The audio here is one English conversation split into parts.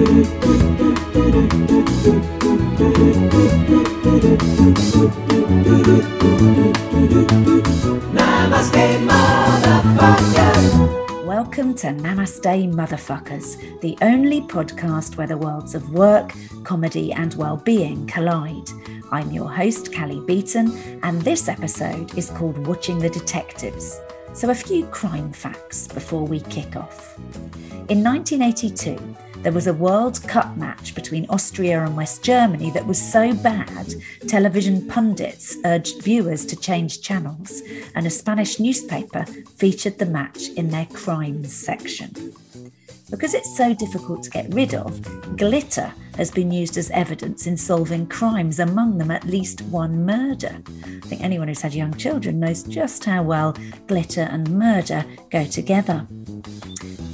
Welcome to Namaste Motherfuckers, the only podcast where the worlds of work, comedy, and well-being collide. I'm your host, Callie Beaton, and this episode is called Watching the Detectives. So, a few crime facts before we kick off. In 1982, there was a World Cup match between Austria and West Germany that was so bad, television pundits urged viewers to change channels, and a Spanish newspaper featured the match in their crimes section. Because it's so difficult to get rid of, glitter has been used as evidence in solving crimes, among them at least one murder. I think anyone who's had young children knows just how well glitter and murder go together.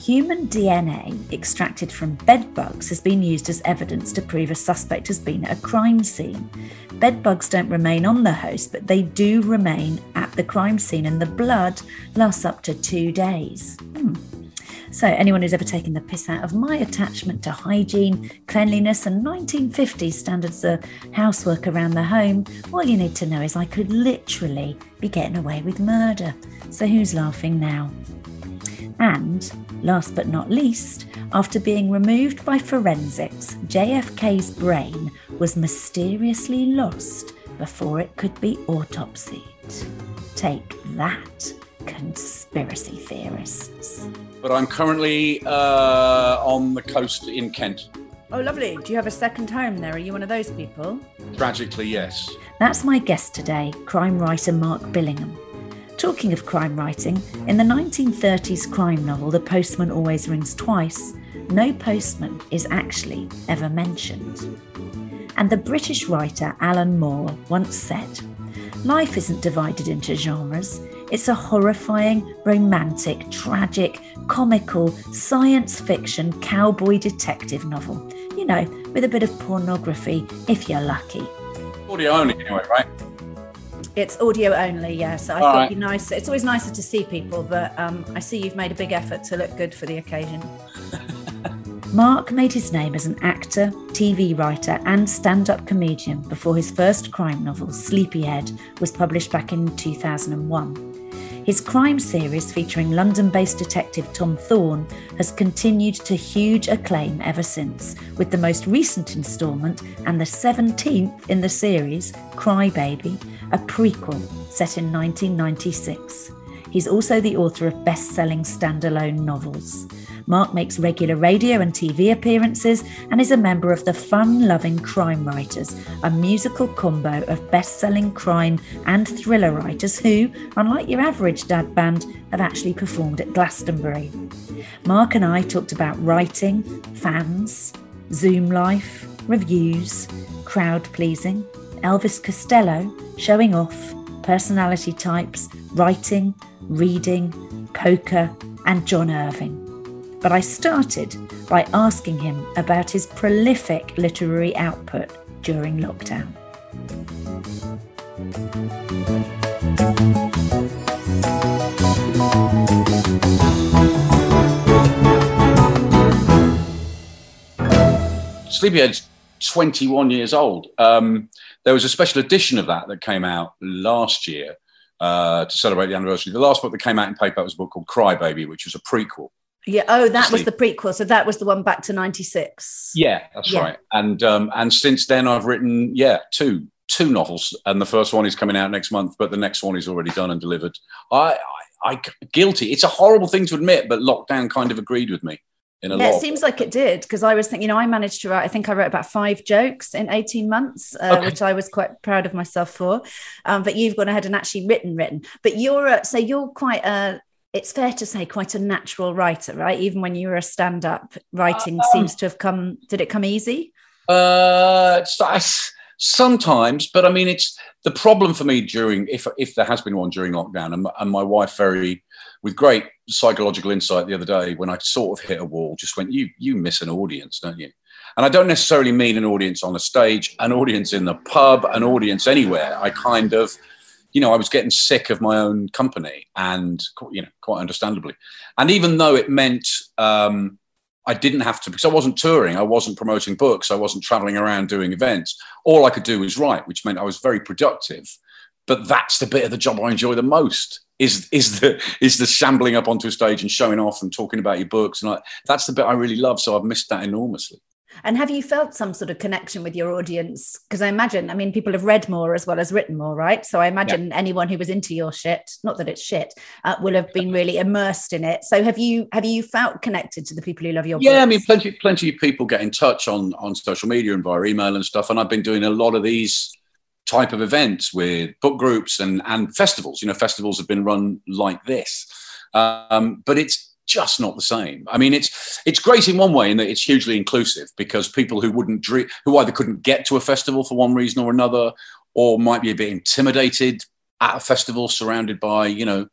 Human DNA extracted from bedbugs has been used as evidence to prove a suspect has been at a crime scene. Bedbugs don't remain on the host, but they do remain at the crime scene, and the blood lasts up to two days. Hmm. So, anyone who's ever taken the piss out of my attachment to hygiene, cleanliness, and 1950s standards of housework around the home, all you need to know is I could literally be getting away with murder. So, who's laughing now? And last but not least, after being removed by forensics, JFK's brain was mysteriously lost before it could be autopsied. Take that, conspiracy theorists. But I'm currently uh, on the coast in Kent. Oh, lovely. Do you have a second home there? Are you one of those people? Tragically, yes. That's my guest today, crime writer Mark Billingham. Talking of crime writing, in the 1930s crime novel The Postman Always Rings Twice, no postman is actually ever mentioned. And the British writer Alan Moore once said, Life isn't divided into genres. It's a horrifying, romantic, tragic, comical, science fiction cowboy detective novel. You know, with a bit of pornography if you're lucky. Audio only, anyway, right? It's audio only, yeah. So I All thought right. it'd be nice. It's always nicer to see people, but um, I see you've made a big effort to look good for the occasion. Mark made his name as an actor, TV writer, and stand up comedian before his first crime novel, Sleepyhead, was published back in 2001. His crime series featuring London based detective Tom Thorne has continued to huge acclaim ever since, with the most recent instalment and the 17th in the series, Crybaby, a prequel set in 1996. He's also the author of best selling standalone novels. Mark makes regular radio and TV appearances and is a member of the Fun Loving Crime Writers, a musical combo of best selling crime and thriller writers who, unlike your average dad band, have actually performed at Glastonbury. Mark and I talked about writing, fans, Zoom life, reviews, crowd pleasing, Elvis Costello, showing off, personality types, writing, reading, poker, and John Irving. But I started by asking him about his prolific literary output during lockdown. Sleepyhead's 21 years old. Um, there was a special edition of that that came out last year uh, to celebrate the anniversary. The last book that came out in paper was a book called Crybaby, which was a prequel. Yeah. Oh, that was the prequel. So that was the one back to '96. Yeah, that's yeah. right. And um, and since then, I've written yeah two two novels, and the first one is coming out next month, but the next one is already done and delivered. I, I, I guilty. It's a horrible thing to admit, but lockdown kind of agreed with me. In a yeah, it seems like it did because I was thinking, you know, I managed to write. I think I wrote about five jokes in eighteen months, uh, okay. which I was quite proud of myself for. Um, but you've gone ahead and actually written, written. But you're uh, so you're quite a it's fair to say quite a natural writer, right? Even when you were a stand-up, writing um, seems to have come. Did it come easy? Uh, sometimes, but I mean, it's the problem for me during if if there has been one during lockdown, and, and my wife very with great psychological insight the other day when I sort of hit a wall, just went, "You you miss an audience, don't you?" And I don't necessarily mean an audience on a stage, an audience in the pub, an audience anywhere. I kind of you know, I was getting sick of my own company, and you know, quite understandably. And even though it meant um, I didn't have to, because I wasn't touring, I wasn't promoting books, I wasn't traveling around doing events. All I could do was write, which meant I was very productive. But that's the bit of the job I enjoy the most. Is is the is the shambling up onto a stage and showing off and talking about your books and like, that's the bit I really love. So I've missed that enormously. And have you felt some sort of connection with your audience? Because I imagine, I mean, people have read more as well as written more, right? So I imagine yeah. anyone who was into your shit, not that it's shit, uh, will have been really immersed in it. So have you have you felt connected to the people who love your? Yeah, books? I mean, plenty plenty of people get in touch on on social media and via email and stuff. And I've been doing a lot of these type of events with book groups and and festivals. You know, festivals have been run like this. Um, but it's just not the same. I mean, it's it's great in one way in that it's hugely inclusive because people who wouldn't dream, who either couldn't get to a festival for one reason or another, or might be a bit intimidated at a festival surrounded by you know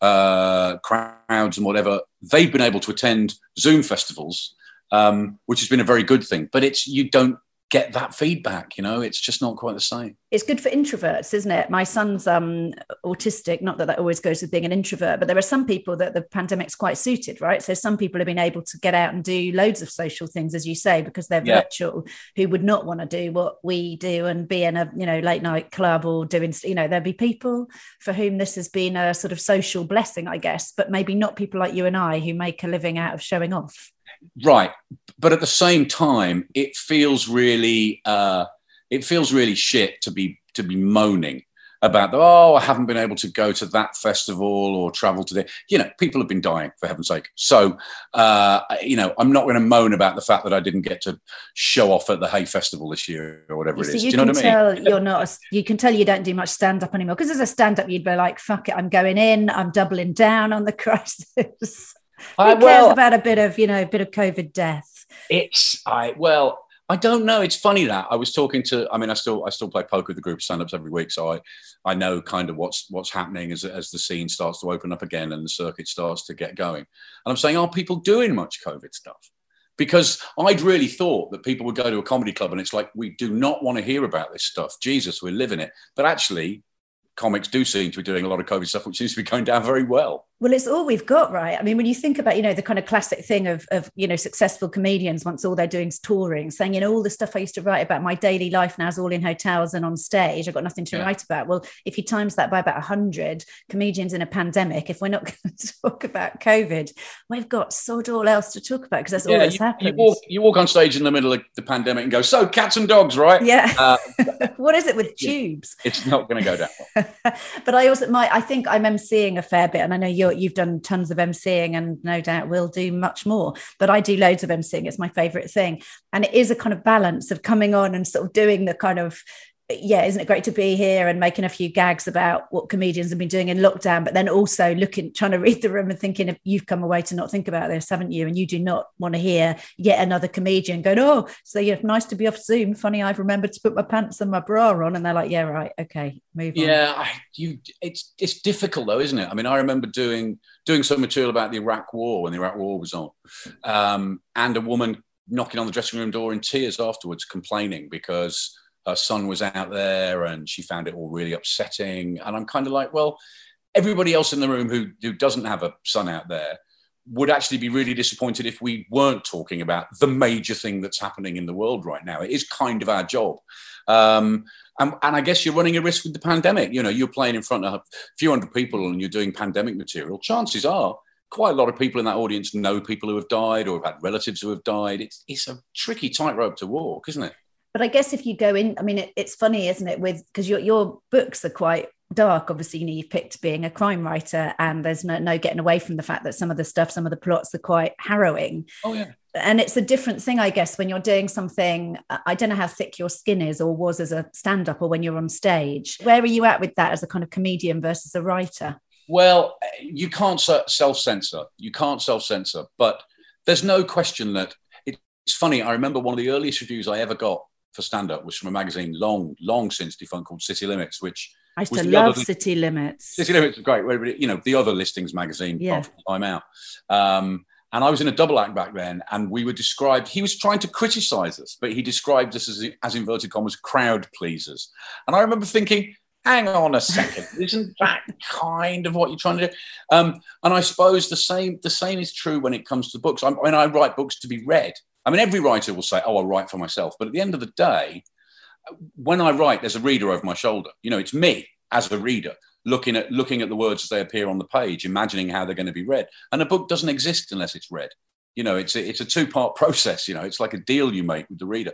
uh, crowds and whatever, they've been able to attend Zoom festivals, um, which has been a very good thing. But it's you don't get that feedback you know? It's just not quite the same. It's good for introverts isn't it? My son's um autistic not that that always goes with being an introvert but there are some people that the pandemic's quite suited right? So some people have been able to get out and do loads of social things as you say because they're yeah. virtual who would not want to do what we do and be in a you know late night club or doing you know there'll be people for whom this has been a sort of social blessing i guess but maybe not people like you and i who make a living out of showing off right. But at the same time it feels really uh, it feels really shit to be to be moaning about the, oh i haven't been able to go to that festival or travel to the you know people have been dying for heaven's sake. So uh, you know i'm not going to moan about the fact that i didn't get to show off at the hay festival this year or whatever you it is. You, do you know what i mean? you're not you can tell you don't do much stand up anymore because as a stand up you'd be like fuck it i'm going in i'm doubling down on the crisis who cares well, about a bit of, you know, a bit of COVID death? It's I well, I don't know. It's funny that I was talking to. I mean, I still I still play poker with the group stand-ups every week, so I I know kind of what's what's happening as as the scene starts to open up again and the circuit starts to get going. And I'm saying, are people doing much COVID stuff? Because I'd really thought that people would go to a comedy club and it's like we do not want to hear about this stuff. Jesus, we're living it. But actually, comics do seem to be doing a lot of COVID stuff, which seems to be going down very well. Well, it's all we've got, right? I mean, when you think about, you know, the kind of classic thing of, of, you know, successful comedians, once all they're doing is touring, saying, you know, all the stuff I used to write about my daily life now is all in hotels and on stage. I've got nothing to yeah. write about. Well, if you times that by about 100 comedians in a pandemic, if we're not going to talk about COVID, we've got sod all else to talk about because that's yeah, all that's you, happened. You walk, you walk, on stage in the middle of the pandemic and go, so cats and dogs, right? Yeah. Uh, what is it with tubes? It's not going to go down. but I also, my, I think I'm emceeing a fair bit and I know you're, you've done tons of emceeing and no doubt will do much more. But I do loads of emceeing. It's my favorite thing. And it is a kind of balance of coming on and sort of doing the kind of yeah, isn't it great to be here and making a few gags about what comedians have been doing in lockdown, but then also looking, trying to read the room and thinking you've come away to not think about this, haven't you? And you do not want to hear yet another comedian going, oh, so you yeah, nice to be off Zoom. Funny, I've remembered to put my pants and my bra on, and they're like, yeah, right, okay, move on. Yeah, you, it's it's difficult though, isn't it? I mean, I remember doing doing some material about the Iraq War when the Iraq War was on, um, and a woman knocking on the dressing room door in tears afterwards, complaining because her son was out there and she found it all really upsetting. And I'm kind of like, well, everybody else in the room who, who doesn't have a son out there would actually be really disappointed if we weren't talking about the major thing that's happening in the world right now. It is kind of our job. Um, and, and, I guess you're running a risk with the pandemic. You know, you're playing in front of a few hundred people and you're doing pandemic material. Chances are quite a lot of people in that audience know people who have died or have had relatives who have died. It's it's a tricky tightrope to walk, isn't it? But I guess if you go in, I mean, it, it's funny, isn't it? With because your your books are quite dark. Obviously, you know, you've picked being a crime writer, and there's no no getting away from the fact that some of the stuff, some of the plots are quite harrowing. Oh yeah. And it's a different thing, I guess, when you're doing something. I don't know how thick your skin is or was as a stand up or when you're on stage. Where are you at with that as a kind of comedian versus a writer? Well, you can't self censor. You can't self censor. But there's no question that it's funny. I remember one of the earliest reviews I ever got for stand up was from a magazine long, long since defunct called City Limits, which I used to love City Limits. City Limits is great. You know, the other listings magazine, yeah. I'm out. Um, and I was in a double act back then, and we were described. He was trying to criticize us, but he described us as, as inverted commas, crowd pleasers. And I remember thinking, hang on a second, isn't that kind of what you're trying to do? Um, and I suppose the same the same is true when it comes to books. I mean, I write books to be read. I mean, every writer will say, "Oh, I write for myself," but at the end of the day, when I write, there's a reader over my shoulder. You know, it's me as a reader looking at looking at the words as they appear on the page, imagining how they're going to be read. And a book doesn't exist unless it's read. You know, it's a, it's a two part process. You know, it's like a deal you make with the reader.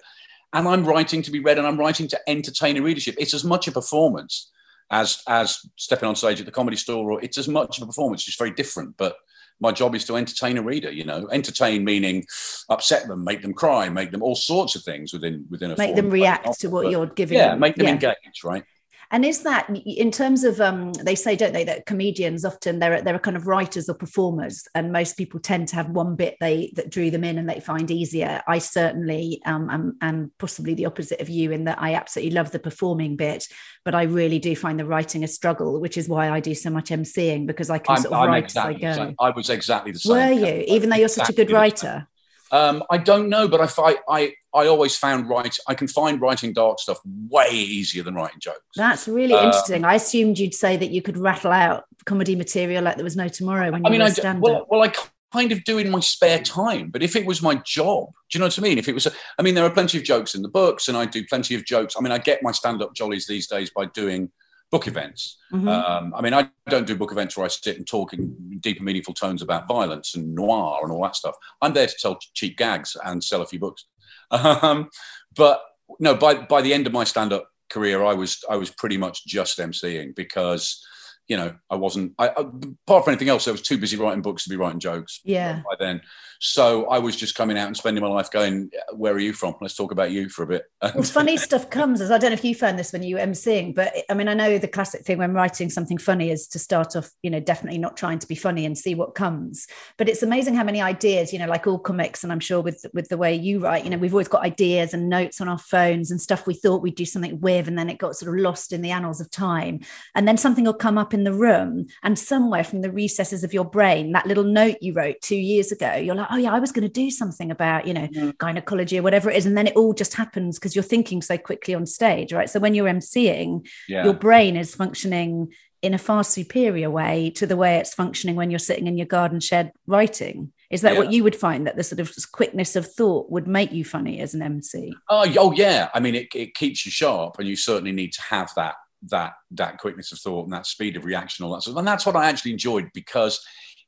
And I'm writing to be read, and I'm writing to entertain a readership. It's as much a performance as as stepping on stage at the comedy store, or it's as much of a performance. It's very different, but my job is to entertain a reader you know entertain meaning upset them make them cry make them all sorts of things within within a make them react to what but, you're giving yeah them. make them yeah. engage right and is that in terms of um, they say, don't they, that comedians often they're they're kind of writers or performers, and most people tend to have one bit they that drew them in and they find easier. I certainly um, am, and possibly the opposite of you in that I absolutely love the performing bit, but I really do find the writing a struggle, which is why I do so much emceeing because I can I'm, sort of I'm write exactly as I go. I was exactly the same. Were you, even though you're such a good writer? Um, I don't know, but I, I, I always found writing, I can find writing dark stuff way easier than writing jokes. That's really um, interesting. I assumed you'd say that you could rattle out comedy material like there was no tomorrow when you I mean, were stand well, well, I kind of do in my spare time, but if it was my job, do you know what I mean? If it was, a, I mean, there are plenty of jokes in the books and I do plenty of jokes. I mean, I get my stand up jollies these days by doing book events. Mm-hmm. Um, I mean, I don't do book events where I sit and talk in deep and meaningful tones about violence and noir and all that stuff. I'm there to tell cheap gags and sell a few books. Um, but no, by by the end of my stand up career, I was I was pretty much just emceeing because you know, I wasn't. I, apart from anything else, I was too busy writing books to be writing jokes. Yeah. By then, so I was just coming out and spending my life going, "Where are you from? Let's talk about you for a bit." well, funny stuff comes as I don't know if you found this when you were emceeing, but I mean, I know the classic thing when writing something funny is to start off, you know, definitely not trying to be funny and see what comes. But it's amazing how many ideas, you know, like all comics, and I'm sure with with the way you write, you know, we've always got ideas and notes on our phones and stuff we thought we'd do something with, and then it got sort of lost in the annals of time, and then something will come up in the room and somewhere from the recesses of your brain that little note you wrote two years ago you're like oh yeah i was going to do something about you know mm. gynecology or whatever it is and then it all just happens because you're thinking so quickly on stage right so when you're emceeing yeah. your brain is functioning in a far superior way to the way it's functioning when you're sitting in your garden shed writing is that yeah. what you would find that the sort of quickness of thought would make you funny as an MC? Oh, oh yeah. I mean, it, it keeps you sharp, and you certainly need to have that that that quickness of thought and that speed of reaction, all that stuff. And that's what I actually enjoyed because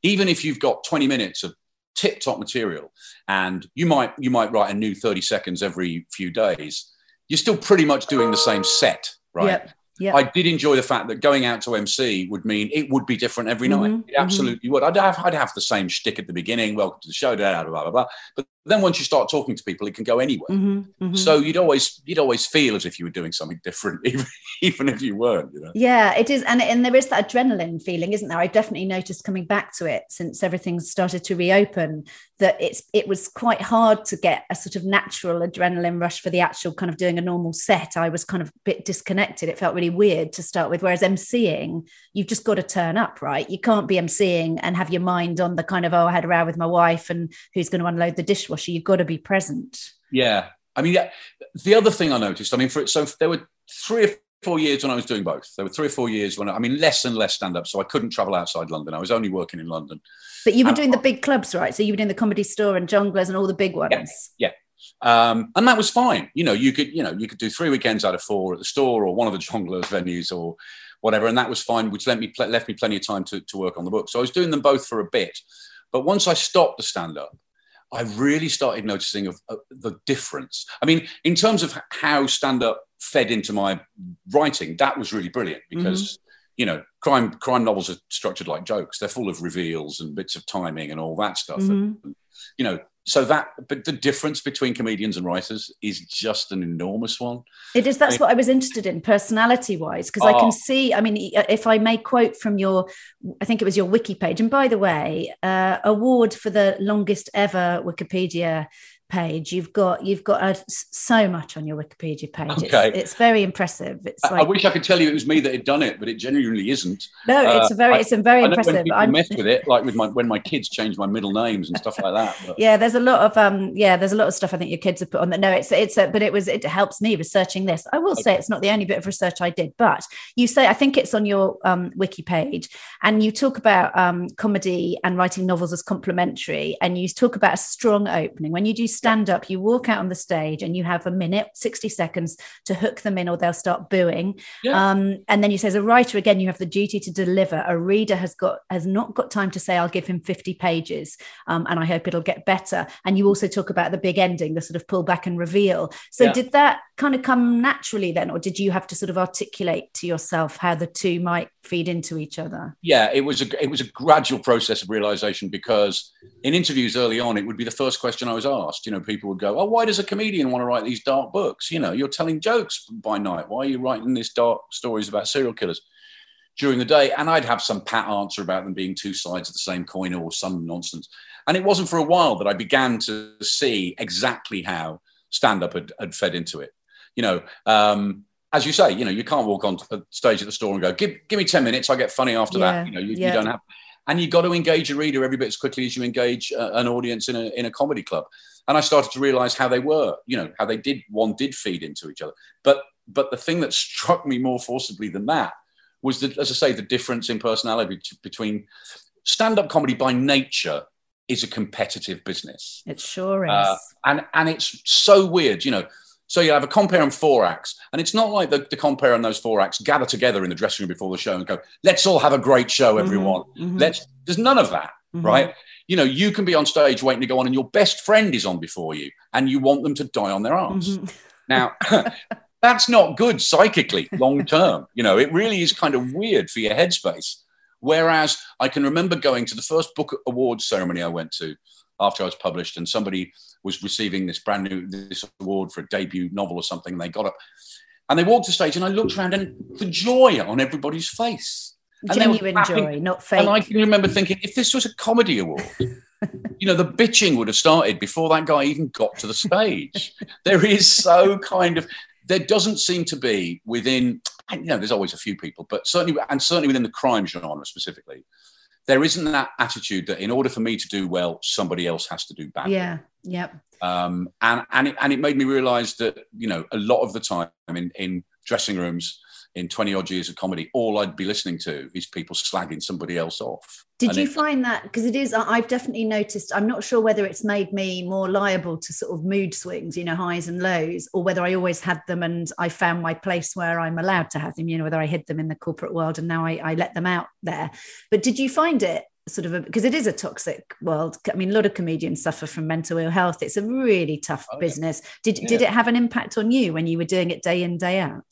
even if you've got 20 minutes of tip top material and you might you might write a new 30 seconds every few days, you're still pretty much doing the same set, right? Yep. Yeah. I did enjoy the fact that going out to MC would mean it would be different every mm-hmm, night. It mm-hmm. absolutely mm-hmm. would. I'd have, I'd have the same shtick at the beginning. Welcome to the show, blah, blah, blah, blah. But then once you start talking to people, it can go anywhere. Mm-hmm, mm-hmm. So you'd always you'd always feel as if you were doing something different, even, even if you weren't. You know? Yeah, it is, and and there is that adrenaline feeling, isn't there? I definitely noticed coming back to it since everything started to reopen that it's it was quite hard to get a sort of natural adrenaline rush for the actual kind of doing a normal set. I was kind of a bit disconnected. It felt really weird to start with. Whereas MCing, you've just got to turn up, right? You can't be MCing and have your mind on the kind of oh, I had a row with my wife and who's going to unload the dishwasher you've got to be present. Yeah. I mean, yeah, the other thing I noticed, I mean, for so there were three or four years when I was doing both. There were three or four years when I, I mean, less and less stand up. So I couldn't travel outside London. I was only working in London. But you were and, doing the big clubs, right? So you were doing the comedy store and Jongleurs and all the big ones. Yeah. yeah. Um, and that was fine. You know, you could, you know, you could do three weekends out of four at the store or one of the Jongleurs venues or whatever, and that was fine, which left me left me plenty of time to, to work on the book. So I was doing them both for a bit, but once I stopped the stand up, I really started noticing of, of the difference. I mean, in terms of how stand up fed into my writing, that was really brilliant because. Mm-hmm you know, crime crime novels are structured like jokes. They're full of reveals and bits of timing and all that stuff. Mm-hmm. And, you know, so that but the difference between comedians and writers is just an enormous one it is that's I mean, what i was interested in personality wise because oh. i can see i mean if i may quote from your i think it was your wiki page and by the way uh, award for the longest ever wikipedia page you've got you've got uh, so much on your wikipedia page okay. it's, it's very impressive it's like, i wish i could tell you it was me that had done it but it genuinely isn't no uh, it's a very it's a very I impressive i mess with it like with my when my kids change my middle names and stuff like that but. yeah there's a lot of um yeah there's a lot of stuff i think your kids have put on that no it's it's a, but it was it helps me researching this i will okay. say it's not the only bit of research i did but you say i think it's on your um wiki page and you talk about um comedy and writing novels as complementary and you talk about a strong opening when you do stand up, you walk out on the stage and you have a minute, 60 seconds to hook them in or they'll start booing. Yeah. Um, and then you say, as a writer, again, you have the duty to deliver. A reader has got has not got time to say, I'll give him 50 pages um, and I hope it'll get better. And you also talk about the big ending, the sort of pull back and reveal. So yeah. did that kind of come naturally then, or did you have to sort of articulate to yourself how the two might feed into each other? Yeah, it was a it was a gradual process of realization because in interviews early on, it would be the first question I was asked. You know, people would go, "Oh, why does a comedian want to write these dark books? You know, you're telling jokes by night. Why are you writing these dark stories about serial killers?" During the day, and I'd have some pat answer about them being two sides of the same coin or some nonsense. And it wasn't for a while that I began to see exactly how stand up had, had fed into it. You know, um, as you say, you know, you can't walk on the stage at the store and go, give, give me 10 minutes, I get funny after yeah, that. You know, you, yeah. you, don't have, and you've got to engage a reader every bit as quickly as you engage uh, an audience in a, in a comedy club. And I started to realize how they were, you know, how they did, one did feed into each other. But, but the thing that struck me more forcibly than that was that, as I say, the difference in personality between stand-up comedy by nature is a competitive business. It sure is. Uh, and, and it's so weird, you know, so you have a compere and four acts, and it's not like the, the compere and those four acts gather together in the dressing room before the show and go, "Let's all have a great show, mm-hmm, everyone." Mm-hmm. Let's. There's none of that, mm-hmm. right? You know, you can be on stage waiting to go on, and your best friend is on before you, and you want them to die on their arms. Mm-hmm. Now, that's not good psychically long term. you know, it really is kind of weird for your headspace. Whereas I can remember going to the first book awards ceremony I went to after I was published, and somebody was receiving this brand new this award for a debut novel or something, and they got up and they walked the stage, and I looked around, and the joy on everybody's face, genuine joy, not fake. And I can remember thinking, if this was a comedy award. you know, the bitching would have started before that guy even got to the stage. there is so kind of, there doesn't seem to be within, you know, there's always a few people, but certainly, and certainly within the crime genre specifically, there isn't that attitude that in order for me to do well, somebody else has to do bad. Yeah. Yep. Um, and and it, and it made me realize that you know a lot of the time in in dressing rooms in 20 odd years of comedy, all I'd be listening to is people slagging somebody else off. Did and you it, find that? Because it is, I've definitely noticed, I'm not sure whether it's made me more liable to sort of mood swings, you know, highs and lows, or whether I always had them and I found my place where I'm allowed to have them, you know, whether I hid them in the corporate world and now I, I let them out there. But did you find it sort of because it is a toxic world. I mean, a lot of comedians suffer from mental ill health. It's a really tough oh, business. Did yeah. did it have an impact on you when you were doing it day in day out?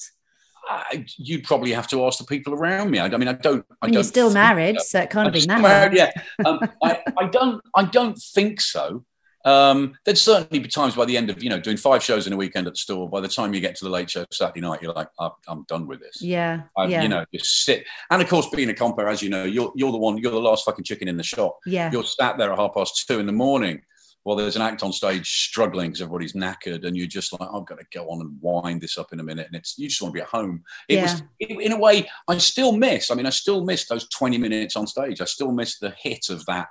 I, you'd probably have to ask the people around me. I, I mean, I don't. I, I mean, don't you're still married, so it can't I'm be married. Yeah, um, I, I, don't. I don't think so. Um, there'd certainly be times by the end of you know doing five shows in a weekend at the store. By the time you get to the late show Saturday night, you're like, I'm, I'm done with this. Yeah, yeah. You know, just sit. And of course, being a compere, as you know, you're you're the one. You're the last fucking chicken in the shop. Yeah. You're sat there at half past two in the morning well, there's an act on stage struggling because everybody's knackered, and you're just like, I've got to go on and wind this up in a minute, and it's you just want to be at home. It yeah. was, in a way, I still miss. I mean, I still miss those 20 minutes on stage. I still miss the hit of that,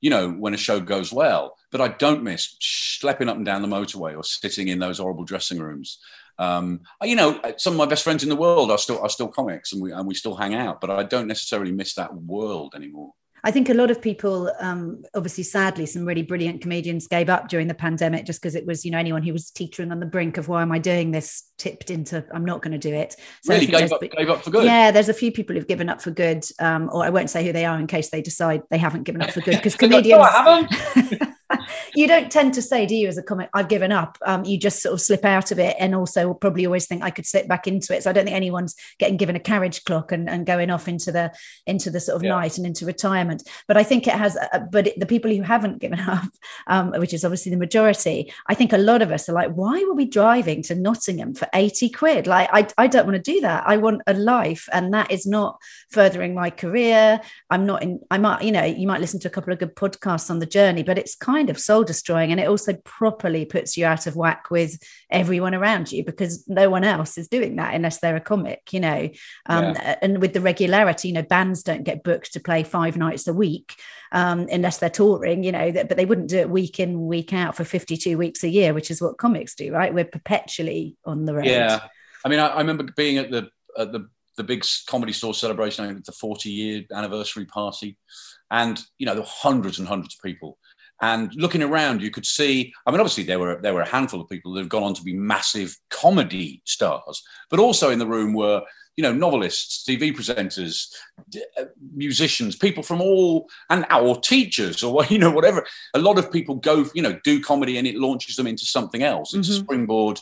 you know, when a show goes well. But I don't miss schlepping up and down the motorway or sitting in those horrible dressing rooms. Um, you know, some of my best friends in the world are still are still comics, and we and we still hang out. But I don't necessarily miss that world anymore. I think a lot of people, um, obviously, sadly, some really brilliant comedians gave up during the pandemic just because it was, you know, anyone who was teetering on the brink of why am I doing this tipped into I'm not going to do it. So really gave up, gave up for good. Yeah, there's a few people who've given up for good, um, or I won't say who they are in case they decide they haven't given up for good because comedians. no, you don't tend to say, do you, as a comic, I've given up. Um, you just sort of slip out of it and also probably always think I could slip back into it. So I don't think anyone's getting given a carriage clock and, and going off into the into the sort of yeah. night and into retirement. But I think it has, uh, but it, the people who haven't given up, um, which is obviously the majority, I think a lot of us are like, why were we driving to Nottingham for 80 quid? Like, I, I don't want to do that. I want a life. And that is not furthering my career. I'm not in, I might, you know, you might listen to a couple of good podcasts on the journey, but it's kind of soul destroying and it also properly puts you out of whack with everyone around you because no one else is doing that unless they're a comic you know um, yeah. and with the regularity you know bands don't get booked to play five nights a week um, unless they're touring you know but they wouldn't do it week in week out for 52 weeks a year which is what comics do right we're perpetually on the road yeah i mean i, I remember being at the at the the big comedy store celebration, I think the 40 year anniversary party. And, you know, there were hundreds and hundreds of people. And looking around, you could see. I mean, obviously there were there were a handful of people that have gone on to be massive comedy stars, but also in the room were you know novelists, TV presenters, uh, musicians, people from all and or teachers or you know whatever. A lot of people go you know do comedy and it launches them into something else, into mm-hmm. springboard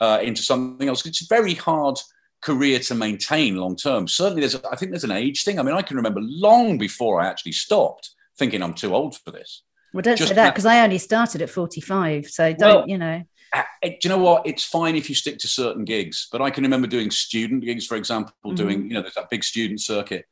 uh, into something else. It's a very hard career to maintain long term. Certainly, there's I think there's an age thing. I mean, I can remember long before I actually stopped thinking I'm too old for this. Well, don't Just say that because I only started at 45. So don't, well, you know. Uh, do you know what? It's fine if you stick to certain gigs, but I can remember doing student gigs, for example, mm-hmm. doing, you know, there's that big student circuit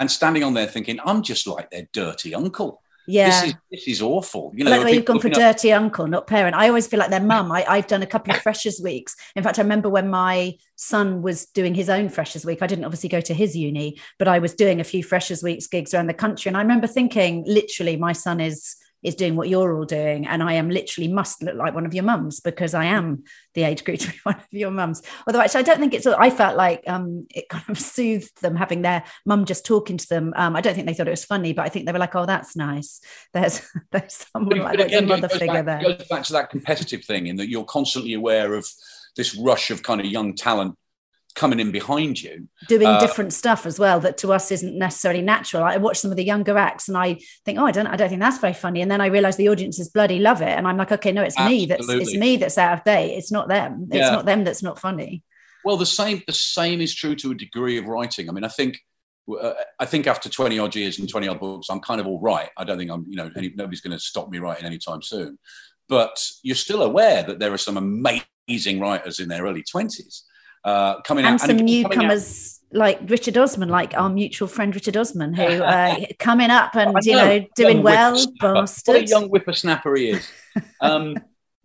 and standing on there thinking, I'm just like their dirty uncle. Yeah, this is, this is awful. You know, like you've gone for dirty up- uncle, not parent. I always feel like their mum. I, I've done a couple of freshers weeks. In fact, I remember when my son was doing his own freshers week. I didn't obviously go to his uni, but I was doing a few freshers weeks gigs around the country, and I remember thinking, literally, my son is is doing what you're all doing. And i am literally must look like one of your mums because i am the age group to be one of your mums. Although actually i don't think it's i felt like um, it kind of soothed them having their mum just talking to them. Um, i don't think they thought it was funny but i think they were like oh that's nice. There's there's someone like again, a mother figure back, there. it goes back to that competitive thing in that you're constantly aware of this rush of kind of young talent coming in behind you doing uh, different stuff as well that to us isn't necessarily natural i watch some of the younger acts and i think oh i don't i don't think that's very funny and then i realize the audiences bloody love it and i'm like okay no it's absolutely. me that's it's me that's out of date it's not them it's yeah. not them that's not funny well the same the same is true to a degree of writing i mean i think uh, I think after 20 odd years and 20 odd books, I'm kind of all right. I don't think I'm, you know, any, nobody's going to stop me writing anytime soon. But you're still aware that there are some amazing writers in their early 20s uh, coming and out. Some and some newcomers like Richard Osman, like our mutual friend Richard Osman, who uh, coming up and you know doing well. What a young whippersnapper he is. Um,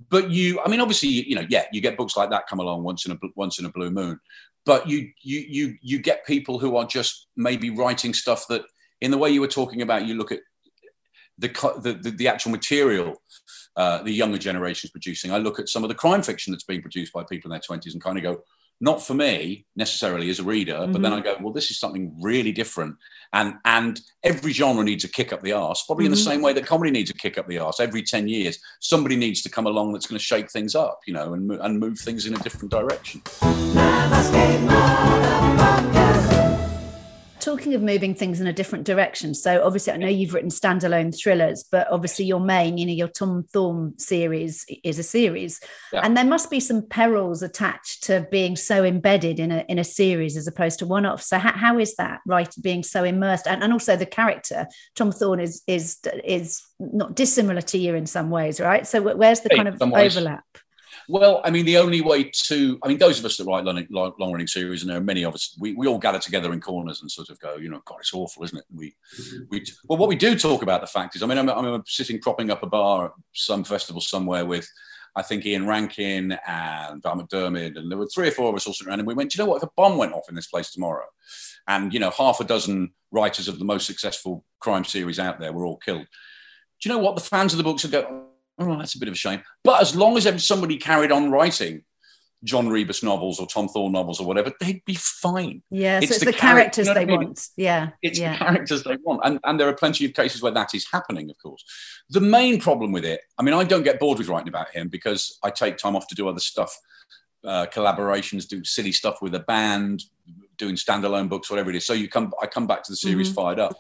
but you, I mean, obviously, you know, yeah, you get books like that come along once in a once in a blue moon. But you you you you get people who are just maybe writing stuff that, in the way you were talking about, you look at the the, the, the actual material uh, the younger generation is producing. I look at some of the crime fiction that's being produced by people in their twenties and kind of go, not for me necessarily as a reader, mm-hmm. but then mm-hmm. I go, well, this is something really different. And and every genre needs a kick up the arse, probably mm-hmm. in the mm-hmm. same way that comedy needs a kick up the arse. Every 10 years, somebody needs to come along that's going to shake things up, you know, and, and move things in a different direction. Talking of moving things in a different direction, so obviously I know you've written standalone thrillers, but obviously your main, you know, your Tom Thorne series is a series, yeah. and there must be some perils attached to being so embedded in a in a series as opposed to one off. So how, how is that right? Being so immersed, and, and also the character Tom Thorne is is is not dissimilar to you in some ways, right? So where's the kind of overlap? Well, I mean, the only way to, I mean, those of us that write long, long running series, and there are many of us, we, we all gather together in corners and sort of go, you know, God, it's awful, isn't it? We, we, well, what we do talk about the fact is, I mean, I'm, I'm sitting propping up a bar at some festival somewhere with, I think Ian Rankin and Val McDermid, and there were three or four of us all sitting around, and we went, you know what, if a bomb went off in this place tomorrow, and you know, half a dozen writers of the most successful crime series out there were all killed. Do you know what? The fans of the books would go, oh, that's a bit of a shame. But as long as somebody carried on writing, John Rebus novels or Tom Thorne novels or whatever, they'd be fine. Yeah, it's so it's the, the characters they want. Yeah, it's yeah. the characters they want, and and there are plenty of cases where that is happening. Of course, the main problem with it, I mean, I don't get bored with writing about him because I take time off to do other stuff, uh, collaborations, do silly stuff with a band, doing standalone books, whatever it is. So you come, I come back to the series mm-hmm. fired up.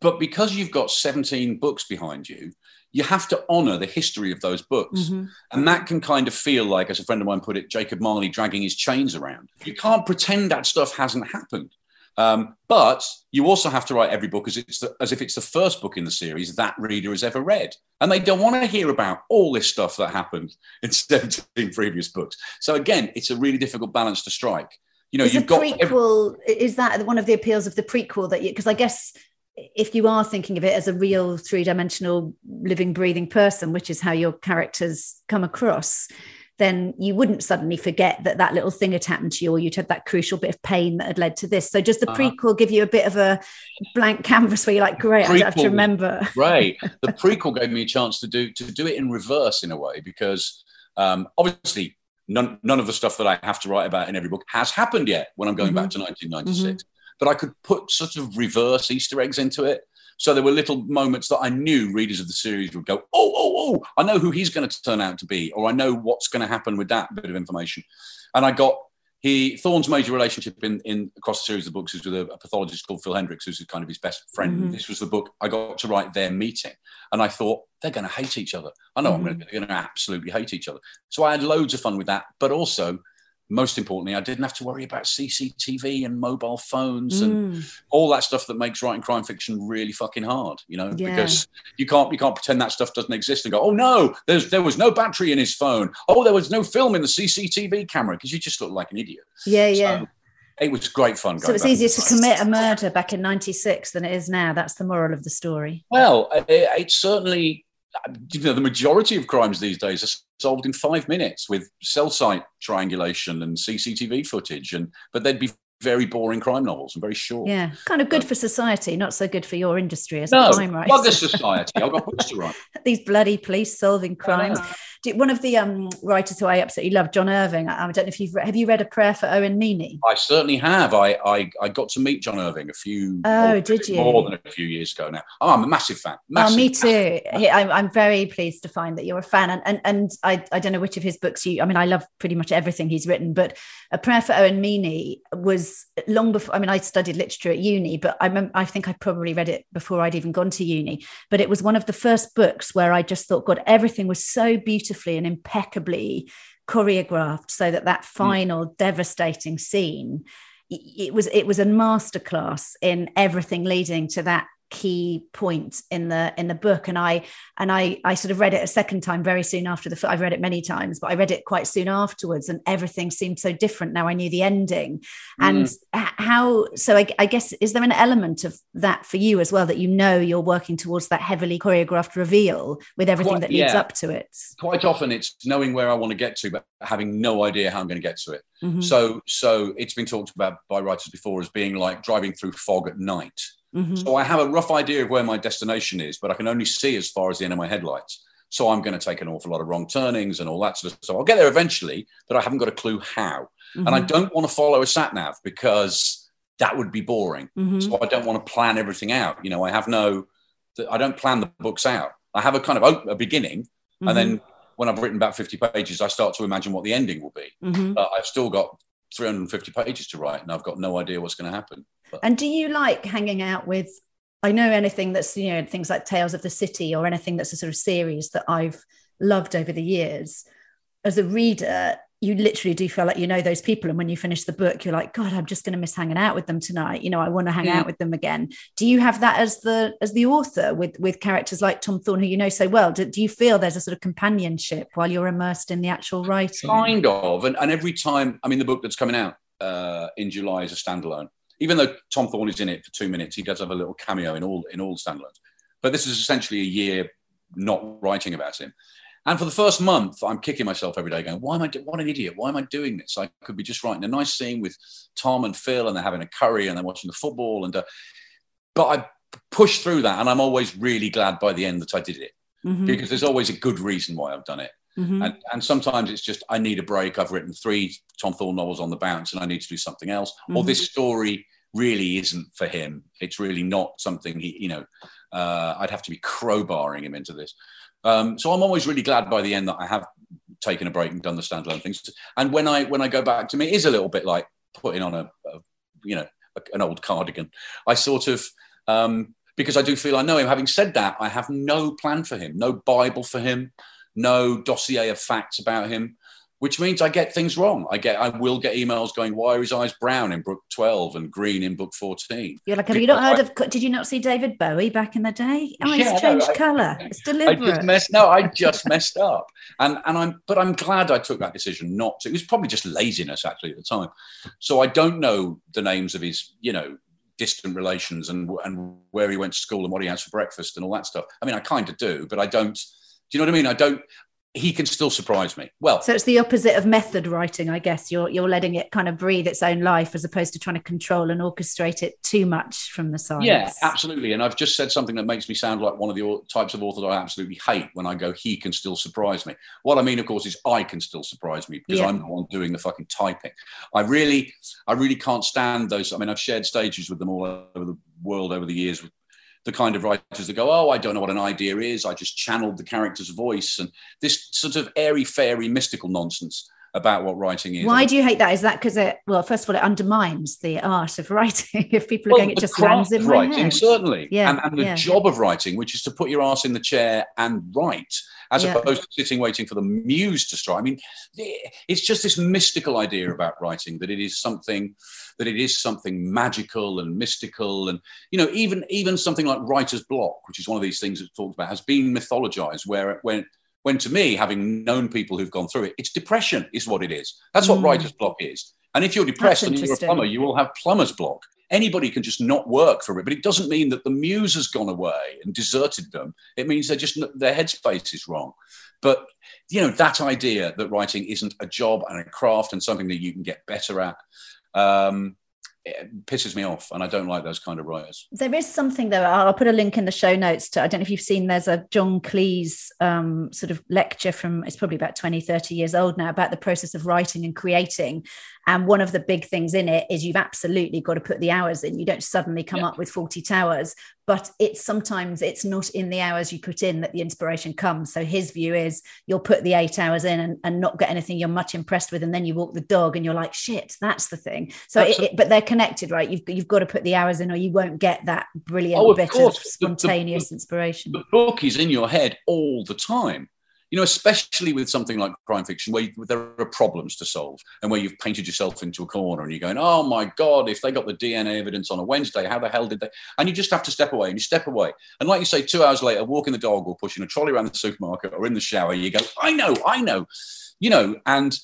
But because you've got 17 books behind you, you have to honor the history of those books. Mm-hmm. And that can kind of feel like, as a friend of mine put it, Jacob Marley dragging his chains around. You can't pretend that stuff hasn't happened. Um, but you also have to write every book as, it's the, as if it's the first book in the series that reader has ever read. And they don't want to hear about all this stuff that happened in 17 previous books. So again, it's a really difficult balance to strike. You know, is you've got prequel. Every- is that one of the appeals of the prequel that you? Because I guess if you are thinking of it as a real three-dimensional living breathing person which is how your characters come across then you wouldn't suddenly forget that that little thing had happened to you or you'd had that crucial bit of pain that had led to this. So does the uh-huh. prequel give you a bit of a blank canvas where you're like great prequel, i have to remember. Right. The prequel gave me a chance to do to do it in reverse in a way because um, obviously none, none of the stuff that i have to write about in every book has happened yet when i'm going mm-hmm. back to 1996 mm-hmm but I could put sort of reverse Easter eggs into it. So there were little moments that I knew readers of the series would go, oh, oh, oh, I know who he's going to turn out to be, or I know what's going to happen with that bit of information. And I got he Thorne's major relationship in, in across the series of books is with a, a pathologist called Phil Hendricks, who's kind of his best friend. Mm-hmm. This was the book I got to write their meeting, and I thought they're going to hate each other. I know mm-hmm. they're going to absolutely hate each other. So I had loads of fun with that, but also most importantly, I didn't have to worry about CCTV and mobile phones mm. and all that stuff that makes writing crime fiction really fucking hard, you know, yeah. because you can't you can't pretend that stuff doesn't exist and go, oh no, there's there was no battery in his phone. Oh, there was no film in the CCTV camera because you just look like an idiot. Yeah, so, yeah. It was great fun. So it's easier to commit a murder back in '96 than it is now. That's the moral of the story. Well, it, it's certainly you know, the majority of crimes these days are solved in five minutes with cell site triangulation and CCTV footage. And but they'd be very boring crime novels and very short. Yeah, kind of good for society, not so good for your industry as no, a crime writer. The society. I've got books to write. These bloody police solving crimes. Ah. One of the um, writers who I absolutely love, John Irving. I, I don't know if you've read, have you read a prayer for Owen Meany? I certainly have. I, I I got to meet John Irving a few. Oh, did you? More than a few years ago now. Oh, I'm a massive fan. Massive oh, me too. I'm, I'm very pleased to find that you're a fan, and and and I I don't know which of his books you. I mean, I love pretty much everything he's written, but a prayer for Owen Meany was long before. I mean, I studied literature at uni, but I remember, I think I probably read it before I'd even gone to uni. But it was one of the first books where I just thought, God, everything was so beautifully and impeccably choreographed, so that that hmm. final mm. devastating scene. It was it was a masterclass in everything leading to that key point in the in the book and i and i i sort of read it a second time very soon after the i've read it many times but i read it quite soon afterwards and everything seemed so different now i knew the ending and mm. how so I, I, guess is there an element of that for you as well that you know you're working towards that heavily choreographed reveal with everything quite, that leads yeah. up to it quite often it's knowing where i want to get to but having no idea how i'm going to get to it mm-hmm. so so it's been talked about by writers before as being like driving through fog at night Mm-hmm. So I have a rough idea of where my destination is, but I can only see as far as the end of my headlights. So I'm going to take an awful lot of wrong turnings and all that sort of stuff. I'll get there eventually, but I haven't got a clue how. Mm-hmm. And I mm-hmm. don't want to follow a sat nav because that would be boring. Mm-hmm. So I don't want to plan everything out. You know, I have no, I don't plan the books out. I have a kind of a beginning, and then mm-hmm. when I've written about 50 pages, I start to imagine what the ending will be. Mm-hmm. But I've still got 350 pages to write, and I've got no idea what's going to happen. And do you like hanging out with? I know anything that's you know things like Tales of the City or anything that's a sort of series that I've loved over the years. As a reader, you literally do feel like you know those people. And when you finish the book you're like god i'm just going to miss hanging out with them tonight. You know i want to hang out with them again. Do you have that as the as the author with with characters like tom thorne who you know so well? Do, do you feel there's a sort of companionship while you're immersed in the actual writing? Kind of. And, and every time i mean the book that's coming out uh, in july is a standalone even though Tom Thorne is in it for two minutes, he does have a little cameo in all in all standalones. But this is essentially a year not writing about him. And for the first month, I'm kicking myself every day, going, "Why am I? What an idiot! Why am I doing this? I could be just writing a nice scene with Tom and Phil, and they're having a curry, and they're watching the football." And uh, but I push through that, and I'm always really glad by the end that I did it, mm-hmm. because there's always a good reason why I've done it. Mhm. And, and sometimes it's just, I need a break. I've written three Tom Thorne novels on the bounce and I need to do something else. Or Mhm. this story really isn't for him. It's really not something he, you know, uh, I'd have to be crowbarring him into this. Um, so I'm always really glad by the end that I have taken a break and done the standalone things. And when I when I go back to me, it is a little bit like putting on a, a you know a, an old cardigan. I sort of um, because I do feel I know him. Having said that, I have no plan for him, no Bible for him, no dossier of facts about him, which means I get things wrong. I get I will get emails going, why are his eyes brown in book twelve and green in book fourteen? You're like, have you not Because heard of? Did you not see David Bowie back in the day? Oh, Yeah, he's no, changed I- colour. It's deliberate. I just messed no, I just messed up. And and I'm but I'm glad I took that decision not to. It was probably just laziness actually at the time. So I don't know the names of his, you know, distant relations and and where he went to school and what he has for breakfast and all that stuff. I mean, I kind of do, but I don't. Do you know what I mean? I don't. He can still surprise me. Well, So it's the opposite of method writing, I guess. You're you're letting it kind of breathe its own life as opposed to trying to control and orchestrate it too much from the sides. Yeah, absolutely. And I've just said something that makes me sound like one of the types of authors I absolutely hate when I go, he can still surprise me. What I mean, of course, is I can still surprise me because Yeah. I'm the one doing the fucking typing. I really, I really can't stand those. I mean, I've shared stages with them all over the world over the years with the kind of writers that go, oh, I don't know what an idea is. I just channeled the character's voice and this sort of airy fairy mystical nonsense about what writing is. Why do you hate that? Is that because it? Well, first of all, it undermines the art of writing. if people are going, it just lands in of my writing, head. certainly. Yeah, and, and the yeah. job of writing, which is to put your ass in the chair and write, as Yeah. opposed to sitting waiting for the muse to strike. I mean, it's just this mystical idea about writing that it is something that it is something magical and mystical, and you know, even even something like writer's block, which is one of these things that's talked about, has been mythologized. Where when when to me, having known people who've gone through it, it's depression is what it is. That's what Mm. writer's block is. And if you're depressed That's and you're a plumber, you will have plumber's block. Anybody can just not work for it, but it doesn't mean that the muse has gone away and deserted them. It means they're just their headspace is wrong. But you know that idea that writing isn't a job and a craft and something that you can get better at um, it pisses me off, and I don't like those kind of writers. There is something though. I'll put a link in the show notes to. I don't know if you've seen. There's a John Cleese um, sort of lecture from. It's probably about 20, 30 years old now about the process of writing and creating. And one of the big things in it is you've absolutely got to put the hours in. You don't suddenly come Yeah. up with Fawlty Towers, but it's sometimes it's not in the hours you put in that the inspiration comes. So his view is you'll put the eight hours in and, and not get anything you're much impressed with. And then you walk the dog and you're like, shit, that's the thing. So, it, it, but they're connected, right? You've, you've got to put the hours in or you won't get that brilliant Oh, of bit course. of The- the- spontaneous inspiration. The book is in your head all the time. You know, especially with something like crime fiction, where you, there are problems to solve, and where you've painted yourself into a corner, and you're going, "Oh my god, if they got the DNA evidence on a Wednesday, how the hell did they?" And you just have to step away, and you step away, and like you say, two hours later, walking the dog or pushing a trolley around the supermarket or in the shower, you go, "I know, I know," you know, and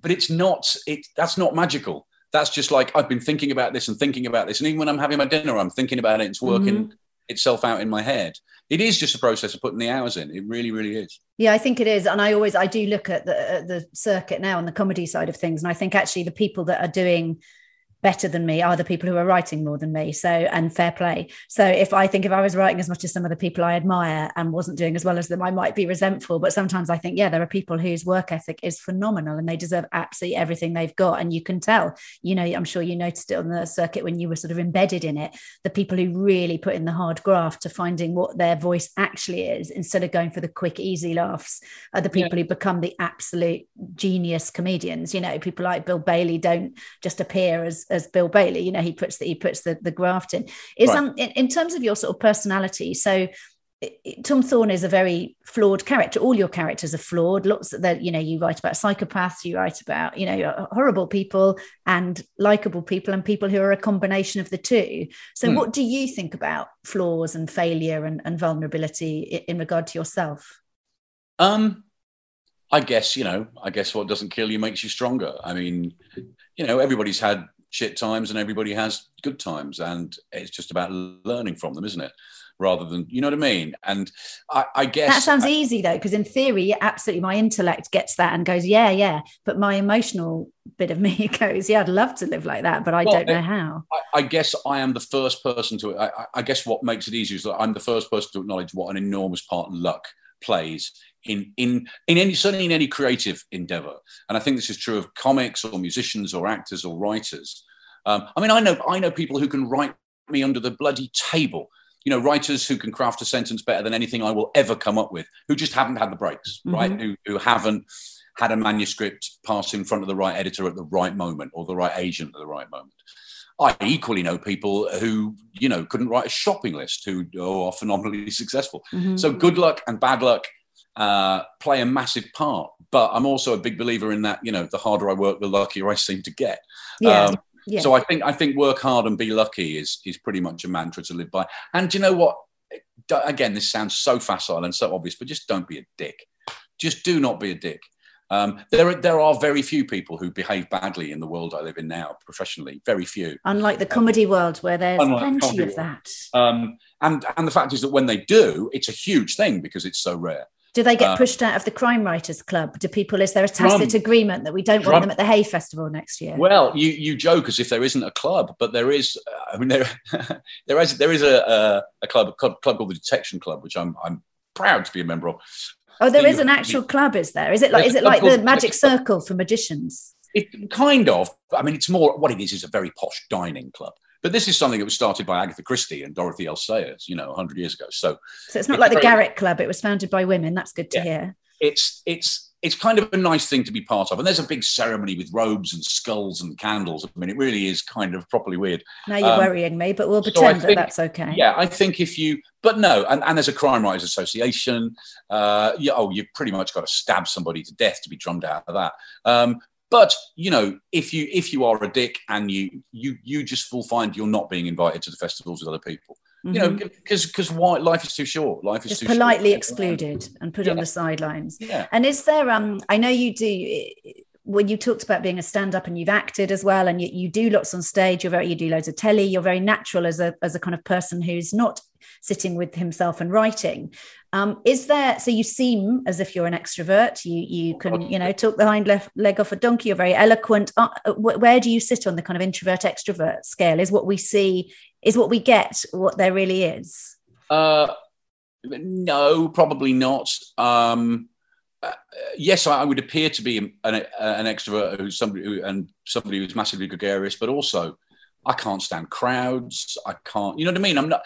but it's not. It that's not magical. That's just like I've been thinking about this and thinking about this, and even when I'm having my dinner, I'm thinking about it. It's working mm-hmm. Itself out in my head. It is just a process of putting the hours in. It really, really is. Yeah, I think it is, and I always I do look at the at the circuit now on the comedy side of things, and I think actually the people that are doing better than me are the people who are writing more than me. So and fair play. So if I think if I was writing as much as some of the people I admire and wasn't doing as well as them, I might be resentful. But sometimes I think, yeah, there are people whose work ethic is phenomenal and they deserve absolutely everything they've got. And you can tell, you know, I'm sure you noticed it on the circuit when you were sort of embedded in it, the people who really put in the hard graft to finding what their voice actually is instead of going for the quick, easy laughs are the Yeah. people who become the absolute genius comedians. You know, people like Bill Bailey don't just appear as as Bill Bailey. You know, he puts the he puts the the graft in. Is Right. um in, in terms of your sort of personality, so. Tom Thorne is a very flawed character. All your characters are flawed. Lots that you know. You write about psychopaths. You write about you know horrible people and likable people and people who are a combination of the two. So, Hmm. what do you think about flaws and failure and, and vulnerability in, in regard to yourself? Um, I guess you know. I guess what doesn't kill you makes you stronger. I mean, you know, everybody's had shit times and everybody has good times, and it's just about learning from them, isn't it? Rather than you know what I mean. And I, I guess That sounds easy though, because in theory, absolutely, my intellect gets that and goes, yeah, yeah. But my emotional bit of me goes, yeah, I'd love to live like that, but I Well, don't know it- how. I, I guess I am the first person to. I, I- I guess what makes it easier is that I'm the first person to acknowledge what an enormous part luck plays in in in any certainly in any creative endeavor. And I think this is true of comics or musicians or actors or writers. Um, I mean, I know I know people who can write me under the bloody table. You know, writers who can craft a sentence better than anything I will ever come up with, who just haven't had the breaks, mm-hmm. right? Who, who haven't had a manuscript pass in front of the right editor at the right moment or the right agent at the right moment. I equally know people who, you know, couldn't write a shopping list who are phenomenally successful. Mm-hmm. So good luck and bad luck uh, play a massive part. But I'm also a big believer in that, you know, the harder I work, the luckier I seem to get. Yeah. Um, yeah. So I think I think work hard and be lucky is is pretty much a mantra to live by. And you know what? Again, this sounds so facile and so obvious, but just don't be a dick. Just do not be a dick. Um, there, there are very few people who behave badly in the world I live in now, professionally. Very few. Unlike the comedy world, where there's plenty of that. Um, and and the fact is that when they do, it's a huge thing because it's so rare. Do they get uh, pushed out of the Crime Writers Club? Do people? Is there a tacit drum, agreement that we don't drum, want them at the Hay Festival next year? Well, you you joke as if there isn't a club, but there is. I mean, there there is there is a, a, a club a club called the Detection Club, which I'm I'm proud to be a member of. Oh, there is an actual club, is there? Is it like is it like the Magic Circle for magicians? It kind of. I mean, it's more what it is is a very posh dining club. But this is something that was started by Agatha Christie and Dorothy L. Sayers, you know, 100 years ago. So, so it's not it's like the Garrick Club. It was founded by women. That's good to yeah. hear. It's it's it's kind of a nice thing to be part of. And there's a big ceremony with robes and skulls and candles. I mean, it really is kind of properly weird. Now you're um, worrying me, but we'll pretend so think, that that's okay. Yeah, I think if you, but no, and, and there's a crime writers association. Uh, yeah, oh, you've pretty much got to stab somebody to death to be drummed out of that. Um, but you know, if you if you are a dick and you you you just will find you're not being invited to the festivals with other people. Mm-hmm. You know, because mm-hmm. because why life is too short. Life is too. just too politely short. excluded and put yeah. on the sidelines. Yeah. And is there um I know you do when you talked about being a stand-up and you've acted as well and you, you do lots on stage you're very you do loads of telly you're very natural as a as a kind of person who's not sitting with himself and writing um, is there so you seem as if you're an extrovert you you can you know talk the hind left leg off a donkey you're very eloquent uh, uh where do you sit on the kind of introvert extrovert scale is what we see is what we get what there really is uh no probably not um uh, yes, I, would appear to be an, an extrovert who's somebody who, and somebody who's massively gregarious, but also I can't stand crowds. I can't, you know what I mean? I'm not.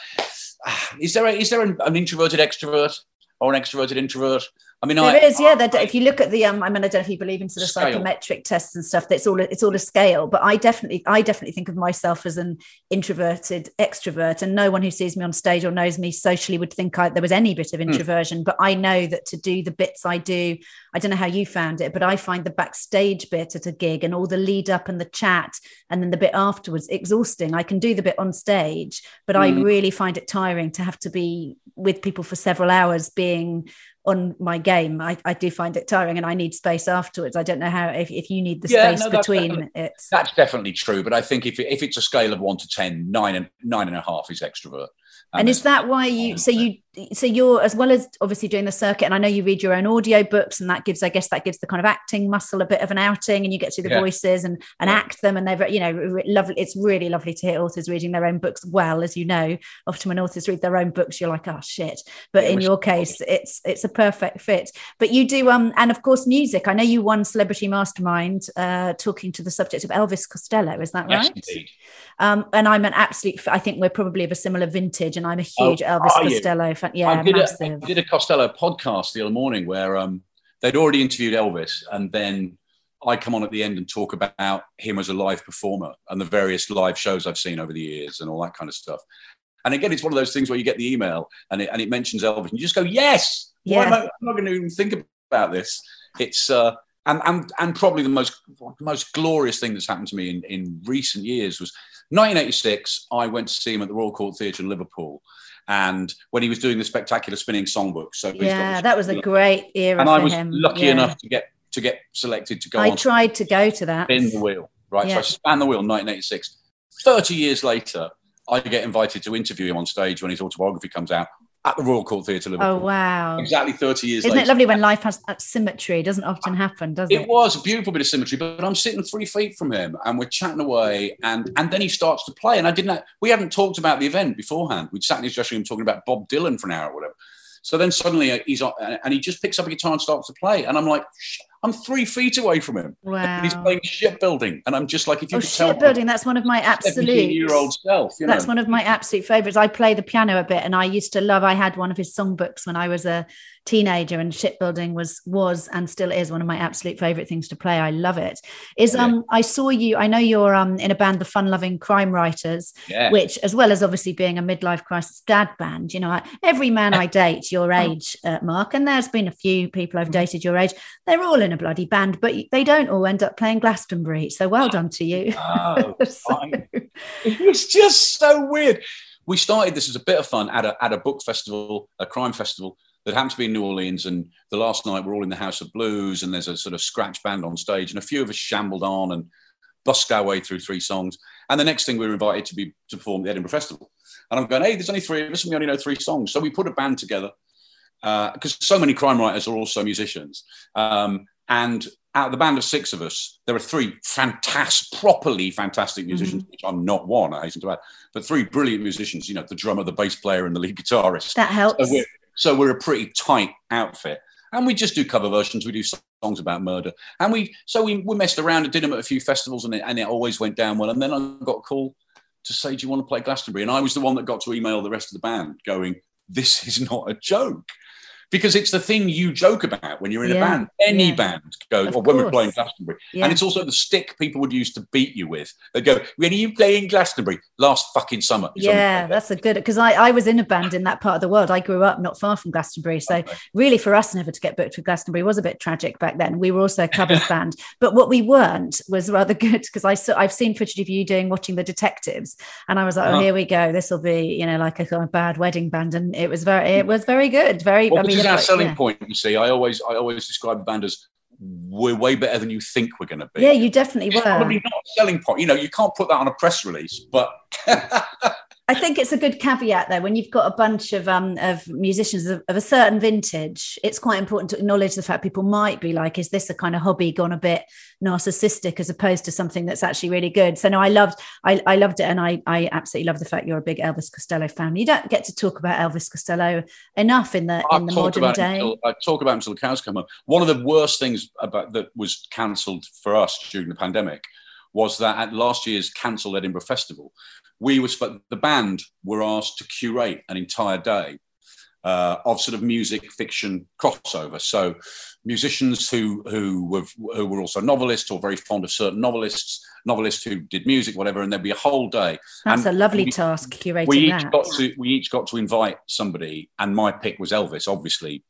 Ah, is there a, is there an, an introverted extrovert or an extroverted introvert? I mean, there I, is, yeah. I, if you look at the, um, I mean, I don't know if you believe in sort of scale. psychometric tests and stuff. That's all. It's all a scale. But I definitely, I definitely think of myself as an introverted extrovert, and no one who sees me on stage or knows me socially would think I, there was any bit of hmm. introversion. Mm. But I know that to do the bits I do, I don't know how you found it, but I find the backstage bit at a gig and all the lead up and the chat, and then the bit afterwards exhausting. I can do the bit on stage, but mm. I hmm. really find it tiring to have to be with people for several hours, being on my game, I, I do find it tiring and I need space afterwards. I don't know how, if, if you need the yeah, space no, between it. That's definitely true. But I think if, if it's a scale of one to ten, nine and nine and a half is extrovert. And, and is that why you, so you, so you're as well as obviously doing the circuit and i know you read your own audio books and that gives i guess that gives the kind of acting muscle a bit of an outing and you get to the yeah. voices and and yeah. act them and they're you know lovely it's really lovely to hear authors reading their own books well as you know. Often when authors read their own books you're like oh shit. But yeah, in your case it's it's a perfect fit. But you do um and of course music. I know you won celebrity mastermind uh talking to the subject of elvis costello is that yes, right? indeed. um and i'm an absolute i think we're probably of a similar vintage and i'm a oh, huge oh, elvis costello fan yeah, I did, a, I did a Costello podcast the other morning where um, they'd already interviewed Elvis, and then I come on at the end and talk about him as a live performer and the various live shows I've seen over the years and all that kind of stuff. And again, it's one of those things where you get the email and it, and it mentions Elvis, and you just go, "Yes, yeah. I, am not going to even think about this." It's uh, and and and probably the most most glorious thing that's happened to me in, in recent years was 1986. I went to see him at the Royal Court Theatre in Liverpool, and when he was doing the spectacular spinning songbook. So yeah, that was a great era. And I was him. lucky yeah. enough to get to get selected to go. I tried to go to that. Spin the wheel, right? Yeah. So I span the wheel, 1986. Thirty years later, I get invited to interview him on stage when his autobiography comes out at the Royal Court Theatre, Liverpool. Oh wow! Exactly thirty years. Isn't later. it lovely when life has that symmetry? It doesn't often happen, does it? It was a beautiful bit of symmetry, but I'm sitting three feet from him, and we're chatting away, and and then he starts to play, and I didn't. We hadn't talked about the event beforehand. We'd sat in his dressing room talking about Bob Dylan for an hour or whatever. So then suddenly uh, he's on, and he just picks up a guitar and starts to play, and I'm like, I'm three feet away from him. Wow. And he's playing shipbuilding, and I'm just like, if you oh, could tell shipbuilding, that's one of my absolute year old self. You That's know. one of my absolute favorites. I play the piano a bit, and I used to love. I had one of his songbooks when I was a teenager, and shipbuilding was was and still is one of my absolute favorite things to play. I love it. Is Yeah. um, I saw you. I know you're um in a band, the Fun Loving Crime Writers, yeah. which, as well as obviously being a midlife crisis dad band, you know, I, every man I date your age, uh, Mark, and there's been a few people I've dated your age. They're all in a bloody band, but they don't all end up playing Glastonbury. So well done to you. Oh, So- fine. it's just so weird. We started this as a bit of fun at a, at a book festival, a crime festival that happened to be in New Orleans. And the last night we're all in the House of Blues and there's a sort of scratch band on stage. And a few of us shambled on and busked our way through three songs. And the next thing we were invited to be to perform the Edinburgh Festival. And I'm going, hey, there's only three of us and we only know three songs. So we put a band together because so many crime writers are also musicians. Um, and out of the band of six of us, there are three fantastic, properly fantastic mm-hmm. musicians, which I'm not one, I hasten to add, but three brilliant musicians, you know, the drummer, the bass player, and the lead guitarist. that helps. So we're, so we're a pretty tight outfit. And we just do cover versions. We do songs about murder. And we, so we, we messed around and did them at a few festivals and it, and it always went down well. And then I got a call to say, do you want to play Glastonbury? And I was the one that got to email the rest of the band going, this is not a joke. Because it's the thing you joke about when you're in Yeah, a band. Any yeah. band goes, or when we're playing Glastonbury. Yeah. And it's also the stick people would use to beat you with. They'd go, when are you playing Glastonbury? Last fucking summer. is when we Yeah, that's a good because I, I was in a band in that part of the world. I grew up not far from Glastonbury. So Okay. really for us never to get booked with Glastonbury was a bit tragic back then. We were also a covers band. But what we weren't was rather good because I saw I've seen footage of you doing watching the detectives and I was like, oh, Uh-huh. here we go. This will be, you know, like a kind of bad wedding band. And it was very it was very good. Very Well, I mean is our selling yeah. point. You see, I always, I always describe the band as we're way better than you think we're going to be. Yeah, you definitely it's probably were. not a selling point. You know, you can't put that on a press release, but I think it's a good caveat though when you've got a bunch of um of musicians of, of a certain vintage. It's quite important to acknowledge the fact people might be like, is this a kind of hobby gone a bit narcissistic as opposed to something that's actually really good? So no, I loved I, I loved it, and I I absolutely love the fact you're a big Elvis Costello fan. You don't get to talk about Elvis Costello enough in the I'll in the modern day. until, I talk about it until the cows come home. One of the worst things about that was cancelled for us during the pandemic was that at last year's cancelled Edinburgh Festival, we were the band were asked to curate an entire day uh, of sort of music fiction crossover. So musicians who who were who were also novelists or very fond of certain novelists, novelists who did music, whatever, and there'd be a whole day. That's And a lovely we- task curating we each that. got to we each got to invite somebody, and my pick was Elvis, obviously.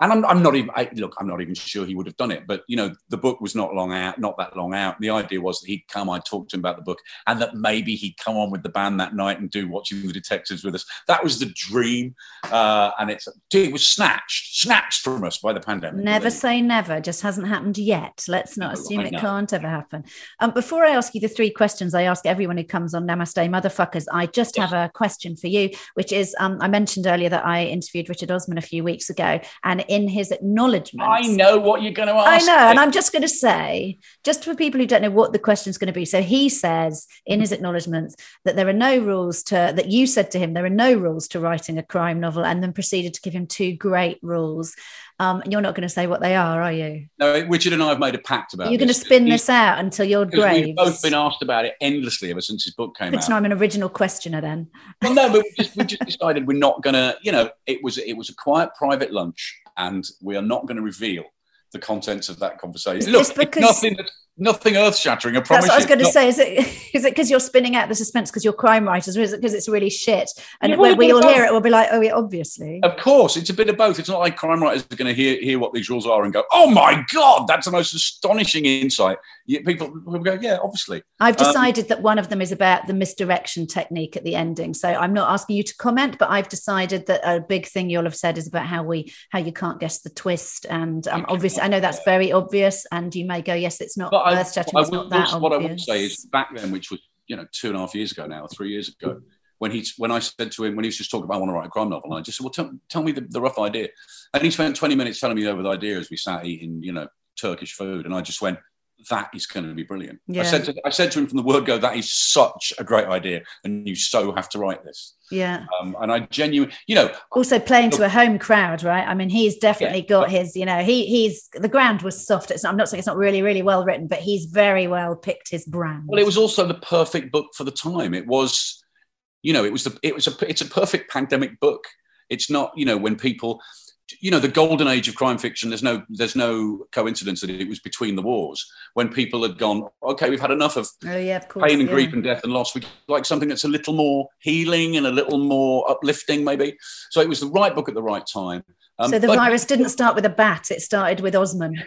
And I'm, I'm not even I, look. I'm not even sure he would have done it. But you know, the book was not long out, not that long out. The idea was that he'd come. I talked to him about the book, and that maybe he'd come on with the band that night and do watching the detectives with us. That was the dream, uh, and it's it was snatched, snatched from us by the pandemic. Never say never. Just hasn't happened yet. Let's not No, assume it can't ever happen. Um, before I ask you the three questions I ask everyone who comes on Namaste Motherfuckers, I just have a question for you, which is um, I mentioned earlier that I interviewed Richard Osman a few weeks ago, and in his acknowledgement, I know what you're going to ask. I know, and I'm just going to say, just for people who don't know what the question is going to be. So he says in his acknowledgements that there are no rules to that you said to him there are no rules to writing a crime novel, and then proceeded to give him two great rules. Um, and you're not going to say what they are, are you? no, Richard and I have made a pact about. it. You're going to spin He- this out until you're grave. We've both been asked about it endlessly ever since his book came It's out. not I'm an original questioner then. Well, no, but we just, we just decided we're not going to. You know, it was it was a quiet private lunch, and we are not going to reveal the contents of that conversation. Look, it's because- nothing, earth shattering. I promise. That's what I was going to Not- say. Is it is it because you're spinning out the suspense because you're crime writers, or is it because it's really shit? And when we all hear it, we'll be like, oh, yeah, obviously. Of course, it's a bit of both. It's not like crime writers are going to hear hear what these rules are and go, "Oh my god, that's the most astonishing insight." Yeah, people will go, "Yeah, obviously." I've Um, decided that one of them is about the misdirection technique at the ending. So I'm not asking you to comment, but I've decided that a big thing you'll have said is about how we how you can't guess the twist. And um, obviously, I know that's very obvious, and you may go, yes, it's not I, earth shattering. I It's will, not that what I would obvious. say is back then, which was you know two and a half years ago now, three years ago, when he when I said to him when he was just talking about I want to write a crime novel, and I just said, well, tell, tell me the, the rough idea, and he spent twenty minutes telling me over the idea as we sat eating you know Turkish food, and I just went, that is going to be brilliant. Yeah. I said to, I said to him from the word go, that is such a great idea, and you so have to write this. Yeah. Um, and I genuinely, you know, Also playing to a home crowd, right? I mean, he's definitely Yeah. got his, you know, he he's the ground was soft. It's I'm not saying it's not really, really well written, but he's very well picked his brand. well, it was also the perfect book for the time. It was, you know, it was the, it was a, it's a perfect pandemic book. It's not, you know, when people, you know, the golden age of crime fiction. There's no, there's no coincidence that it was between the wars when people had gone, okay, we've had enough of Oh yeah, of course. pain and yeah. grief and death and loss. We like something that's a little more healing and a little more uplifting, maybe. So it was the right book at the right time. Um, so the but- virus didn't start with a bat; it started with Osman.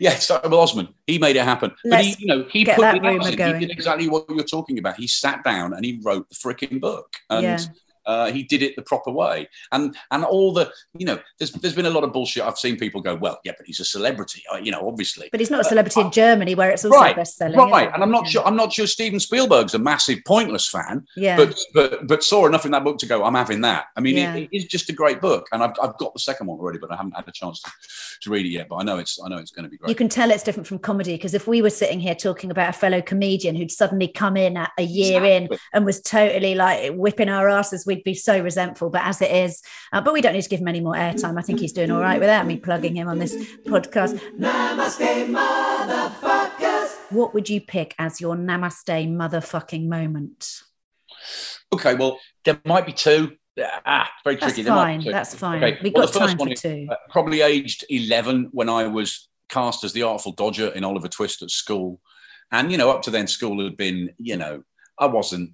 Yeah, it started with Osman. He made it happen. but Let's he, you know, he put that in. going. He did exactly what you're talking about. He sat down and he wrote the freaking book. And Yeah. Uh, he did it the proper way. And and all the, you know, there's there's been a lot of bullshit. I've seen people go, well, yeah, but he's a celebrity, uh, you know, obviously. But he's not a celebrity in Germany, where it's also right, best selling. right. And I'm not sure. I'm not sure Steven Spielberg's a massive pointless fan, Yeah. but but but saw enough in that book to go. I'm having that. I mean, Yeah. it, it is just a great book, and I've, I've got the second one already, but I haven't had a chance to, to read it yet. But I know it's I know it's going to be great. you can tell it's different from comedy because if we were sitting here talking about a fellow comedian who'd suddenly come in at a year in and was totally like whipping our asses, we'd be so resentful. But as it is, uh, but we don't need to give him any more airtime. I think he's doing all right without me plugging him on this podcast. Namaste, motherfuckers. What would you pick as your namaste motherfucking moment? Okay, well, there might be two. Ah, very tricky. There might fine. That's fine. Okay, We've well, got time one for is, two. uh, probably aged 11 when I was cast as the Artful Dodger in Oliver Twist at school. And, you know, up to then, school had been, you know, I wasn't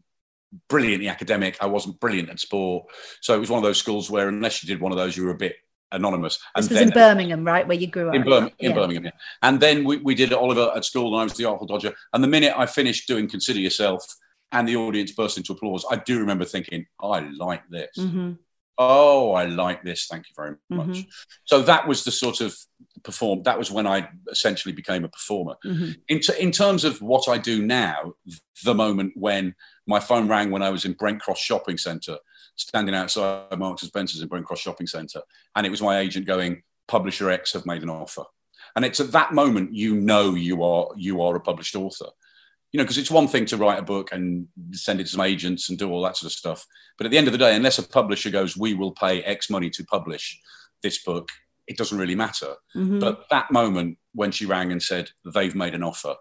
brilliantly academic. I wasn't brilliant at sport. So it was one of those schools where, unless you did one of those, you were a bit anonymous. And This was then- in Birmingham, right, where you grew up. in, Birmingham, in Birmingham, yeah. And then we, we did Oliver at school, and I was the Artful Dodger. And the minute I finished doing Consider Yourself, and the audience burst into applause, I do remember thinking, I like this. hmm Oh, I like this. Thank you very much. Mhm. So that was the sort of perform. That was when I essentially became a performer. hmm In, t- in terms of what I do now, the moment when my phone rang when I was in Brent Cross Shopping Centre, standing outside Marks and Spencer's in Brent Cross Shopping Centre, and it was my agent going, "Publisher X have made an offer," and it's at that moment you know you are you are a published author. You know, because it's one thing to write a book and send it to some agents and do all that sort of stuff, but at the end of the day, unless a publisher goes, "We will pay X money to publish this book," it doesn't really matter. hmm But that moment when she rang and said they've made an offer,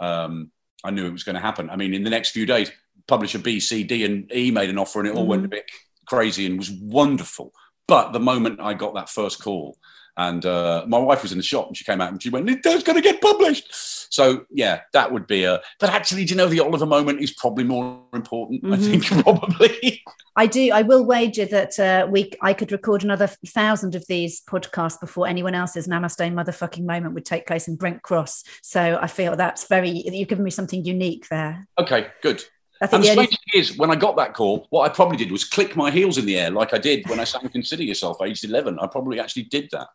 um, I knew it was going to happen. I mean, in the next few days, publisher B, C, D, and E made an offer, and it all went a bit crazy and was wonderful. But the moment I got that first call, and uh, my wife was in the shop, and she came out and she went, "It's going to get published." So yeah, that would be a. But actually, do you know the Oliver moment is probably more important? I Mhm. think probably. I do. I will wager that uh, we I could record another thousand of these podcasts before anyone else's Namaste motherfucking moment would take place in Brent Cross. So I feel that's very. You've given me something unique there. okay, good. I think And the only, strange thing is, when I got that call, what I probably did was click my heels in the air like I did when I sang Consider Yourself aged 11. I probably actually did that.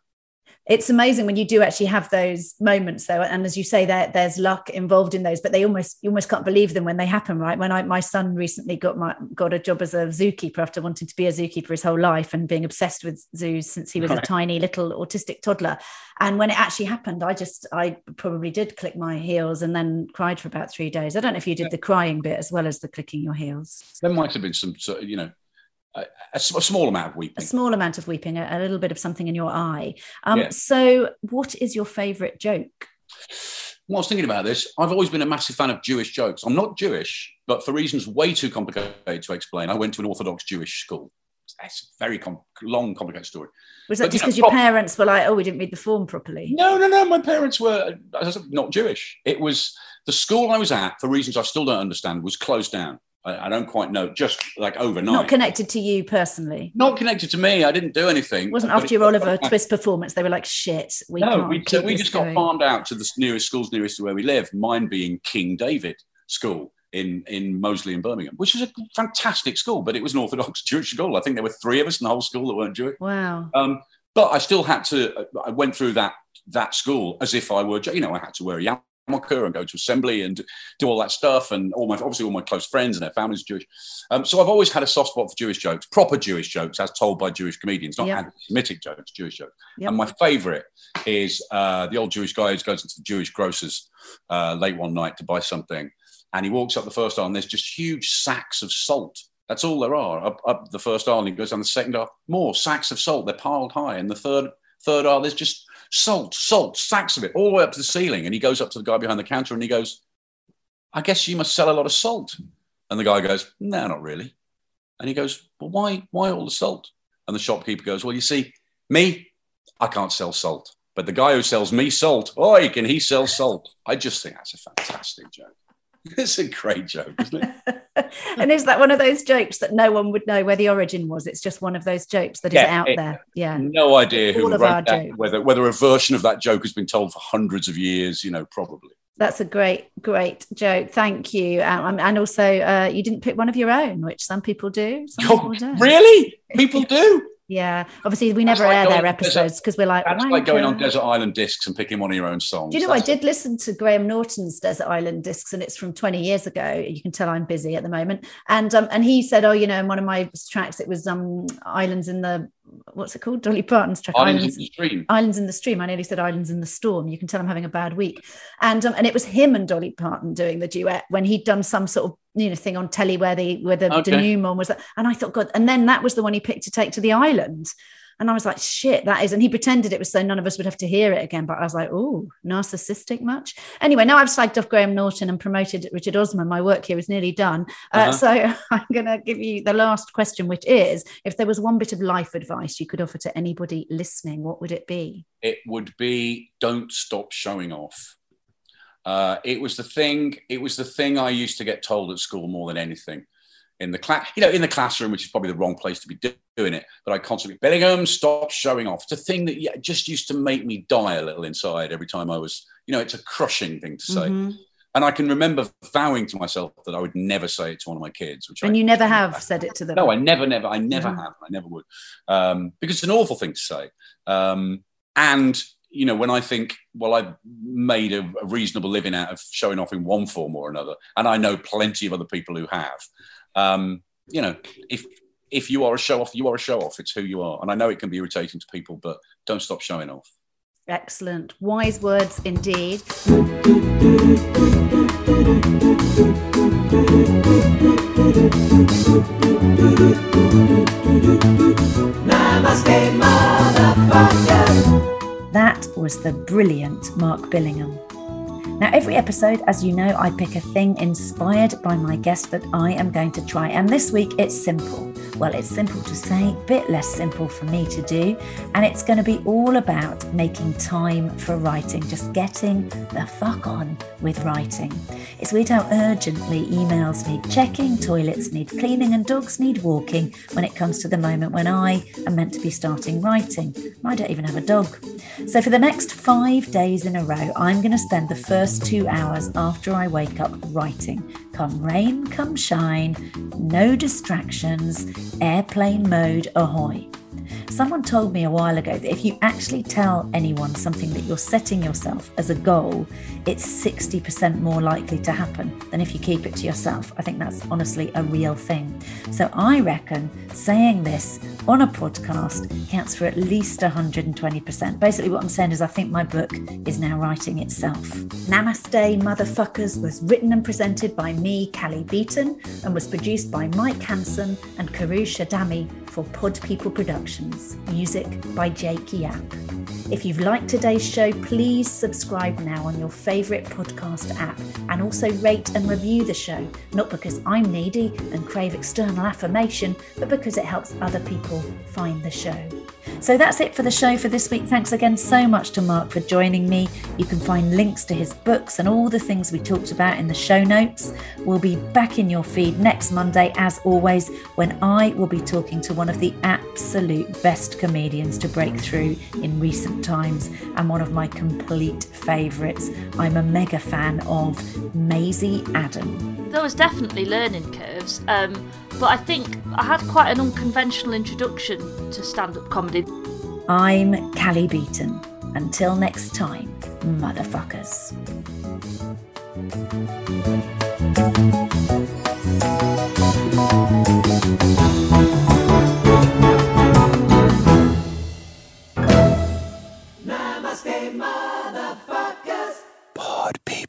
It's amazing when you do actually have those moments though and as you say there there's luck involved in those but they almost you almost can't believe them when they happen right? When I my son recently got my got a job as a zookeeper after wanting to be a zookeeper his whole life and being obsessed with zoos since he was a tiny little autistic toddler. And when it actually happened i just i probably did click my heels and then cried for about three days. I don't know if you did the crying bit as well as the clicking your heels. There might have been some, sort of, you know, a, a small amount of weeping. a small amount of weeping a, a little bit of something in your eye um, Yeah. so what is your favorite joke When I was thinking about this, I've always been a massive fan of Jewish jokes. I'm not Jewish, but for reasons way too complicated to explain, I went to an Orthodox Jewish school. It's a very com- long, complicated story. Was that But, you just know, because your prob- parents were like, oh, we didn't read the form properly? No, no, no. My parents were as I said, not Jewish. It was the school I was at, for reasons I still don't understand, was closed down. I, I don't quite know, just like overnight. Not connected to you personally. Not connected to me. I didn't do anything. It wasn't after your Oliver Twist performance. They were like, shit, we no, can't we, so we just got farmed out to the nearest schools nearest to where we live. Mine being King David School in in Moseley in Birmingham, which was a fantastic school, but it was an Orthodox Jewish school. I think there were three of us in the whole school that weren't Jewish. Wow. Um, but I still had to. I went through that that school as if I were. You know, I had to wear a yarmulke and go to assembly and do all that stuff. And all my obviously all my close friends and their families are Jewish. Um, so I've always had a soft spot for Jewish jokes, proper Jewish jokes, as told by Jewish comedians, not Yep. anti-Semitic jokes, Jewish jokes. Yep. And my favourite is uh, the old Jewish guy who goes into the Jewish grocers uh, late one night to buy something, and he walks up the first aisle and there's just huge sacks of salt. That's all there are up, up the first aisle. And he goes down the second aisle, more sacks of salt. They're piled high. And the third third aisle, there's just salt, salt, sacks of it, all the way up to the ceiling. And he goes up to the guy behind the counter and he goes, "I guess you must sell a lot of salt." And the guy goes, "No, not really." And he goes, "Well, why why all the salt?" And the shopkeeper goes, "Well, you see, me, I can't sell salt." But the guy who sells me salt, oh, can he sell salt? I just think that's a fantastic joke. It's a great joke, isn't it? and is that one of those jokes that no one would know where the origin was? It's just one of those jokes that is Yeah, out it- there. Yeah. No idea who All wrote that, jokes. whether whether a version of that joke has been told for hundreds of years. You know, probably. That's a great, great joke. Thank you. Um, and also, uh, you didn't pick one of your own, which some people do. Some Oh, people don't. really? People do. Yeah. Obviously, we That's never like air their episodes because we're like, That's like going on desert island discs and picking one of your own songs. Do you know, I That's- did listen to Graham Norton's Desert Island discs, and it's from 20 years ago. You can tell I'm busy at the moment. And um, and he said, oh, you know, in one of my tracks, it was um Islands in the what's it called? Dolly Parton's track. Islands in the Stream. Islands in the Stream. I nearly said Islands in the Storm. You can tell I'm having a bad week. And um, and it was him and Dolly Parton doing the duet when he'd done some sort of you know thing on telly where the where the Okay. denouement was. That, And I thought, God. And then that was the one he picked to take to the island. And I was like, shit, that is. And he pretended it was so none of us would have to hear it again. But I was like, oh, narcissistic much. Anyway, now I've slagged off Graham Norton and promoted Richard Osman. My work here is nearly done. Uh, Uh-huh. So I'm going to give you the last question, which is if there was one bit of life advice you could offer to anybody listening, what would it be? It would be don't stop showing off. Uh, it was the thing. It was the thing I used to get told at school more than anything. In the class, you know, in the classroom, which is probably the wrong place to be doing it. But I constantly, Billingham, stop showing off. It's a thing that yeah, just used to make me die a little inside every time I was, you know, it's a crushing thing to say. Mhm. And I can remember vowing to myself that I would never say it to one of my kids. Which And I, you never have said it to them. No, I never, never, I never Mhm. have. I never would, um, because it's an awful thing to say. Um, and you know, when I think, well, I've made a, a reasonable living out of showing off in one form or another, and I know plenty of other people who have. Um, you know, if if you are a show off, you are a show off. It's who you are, and I know it can be irritating to people, but don't stop showing off. Excellent. Wise words indeed. That was the brilliant Mark Billingham. Now, every episode, as you know, I pick a thing inspired by my guest that I am going to try. And this week it's simple. Well, it's simple to say, bit less simple for me to do. And it's going to be all about making time for writing, just getting the fuck on with writing. It's weird how urgently emails need checking, toilets need cleaning, and dogs need walking when it comes to the moment when I am meant to be starting writing. I don't even have a dog. So, for the next five days in a row, I'm going to spend the first two hours after I wake up writing. Come rain, come shine, no distractions, airplane mode ahoy. Someone told me a while ago that if you actually tell anyone something that you're setting yourself as a goal, it's 60% more likely to happen than if you keep it to yourself. I think that's honestly a real thing. So I reckon saying this on a podcast counts for at least 120%. Basically, what I'm saying is, I think my book is now writing itself. Namaste, Motherfuckers was written and presented by me, Callie Beaton, and was produced by Mike Hansen and Karu Shadami for Pod People Productions. Music by Jake Yap. If you've liked today's show, please subscribe now on your favourite podcast app and also rate and review the show, not because I'm needy and crave external affirmation, but because it helps other people find the show. So that's it for the show for this week. Thanks again so much to Mark for joining me. You can find links to his books and all the things we talked about in the show notes. We'll be back in your feed next Monday, as always, when I will be talking to one of the absolute best comedians to break through in recent times and one of my complete favourites. I'm a mega fan of Maisie Adam. there was definitely learning curves, um, but I think I had quite an unconventional introduction to stand up comedy. I'm Callie Beaton. Until next time, motherfuckers. Pod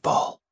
people.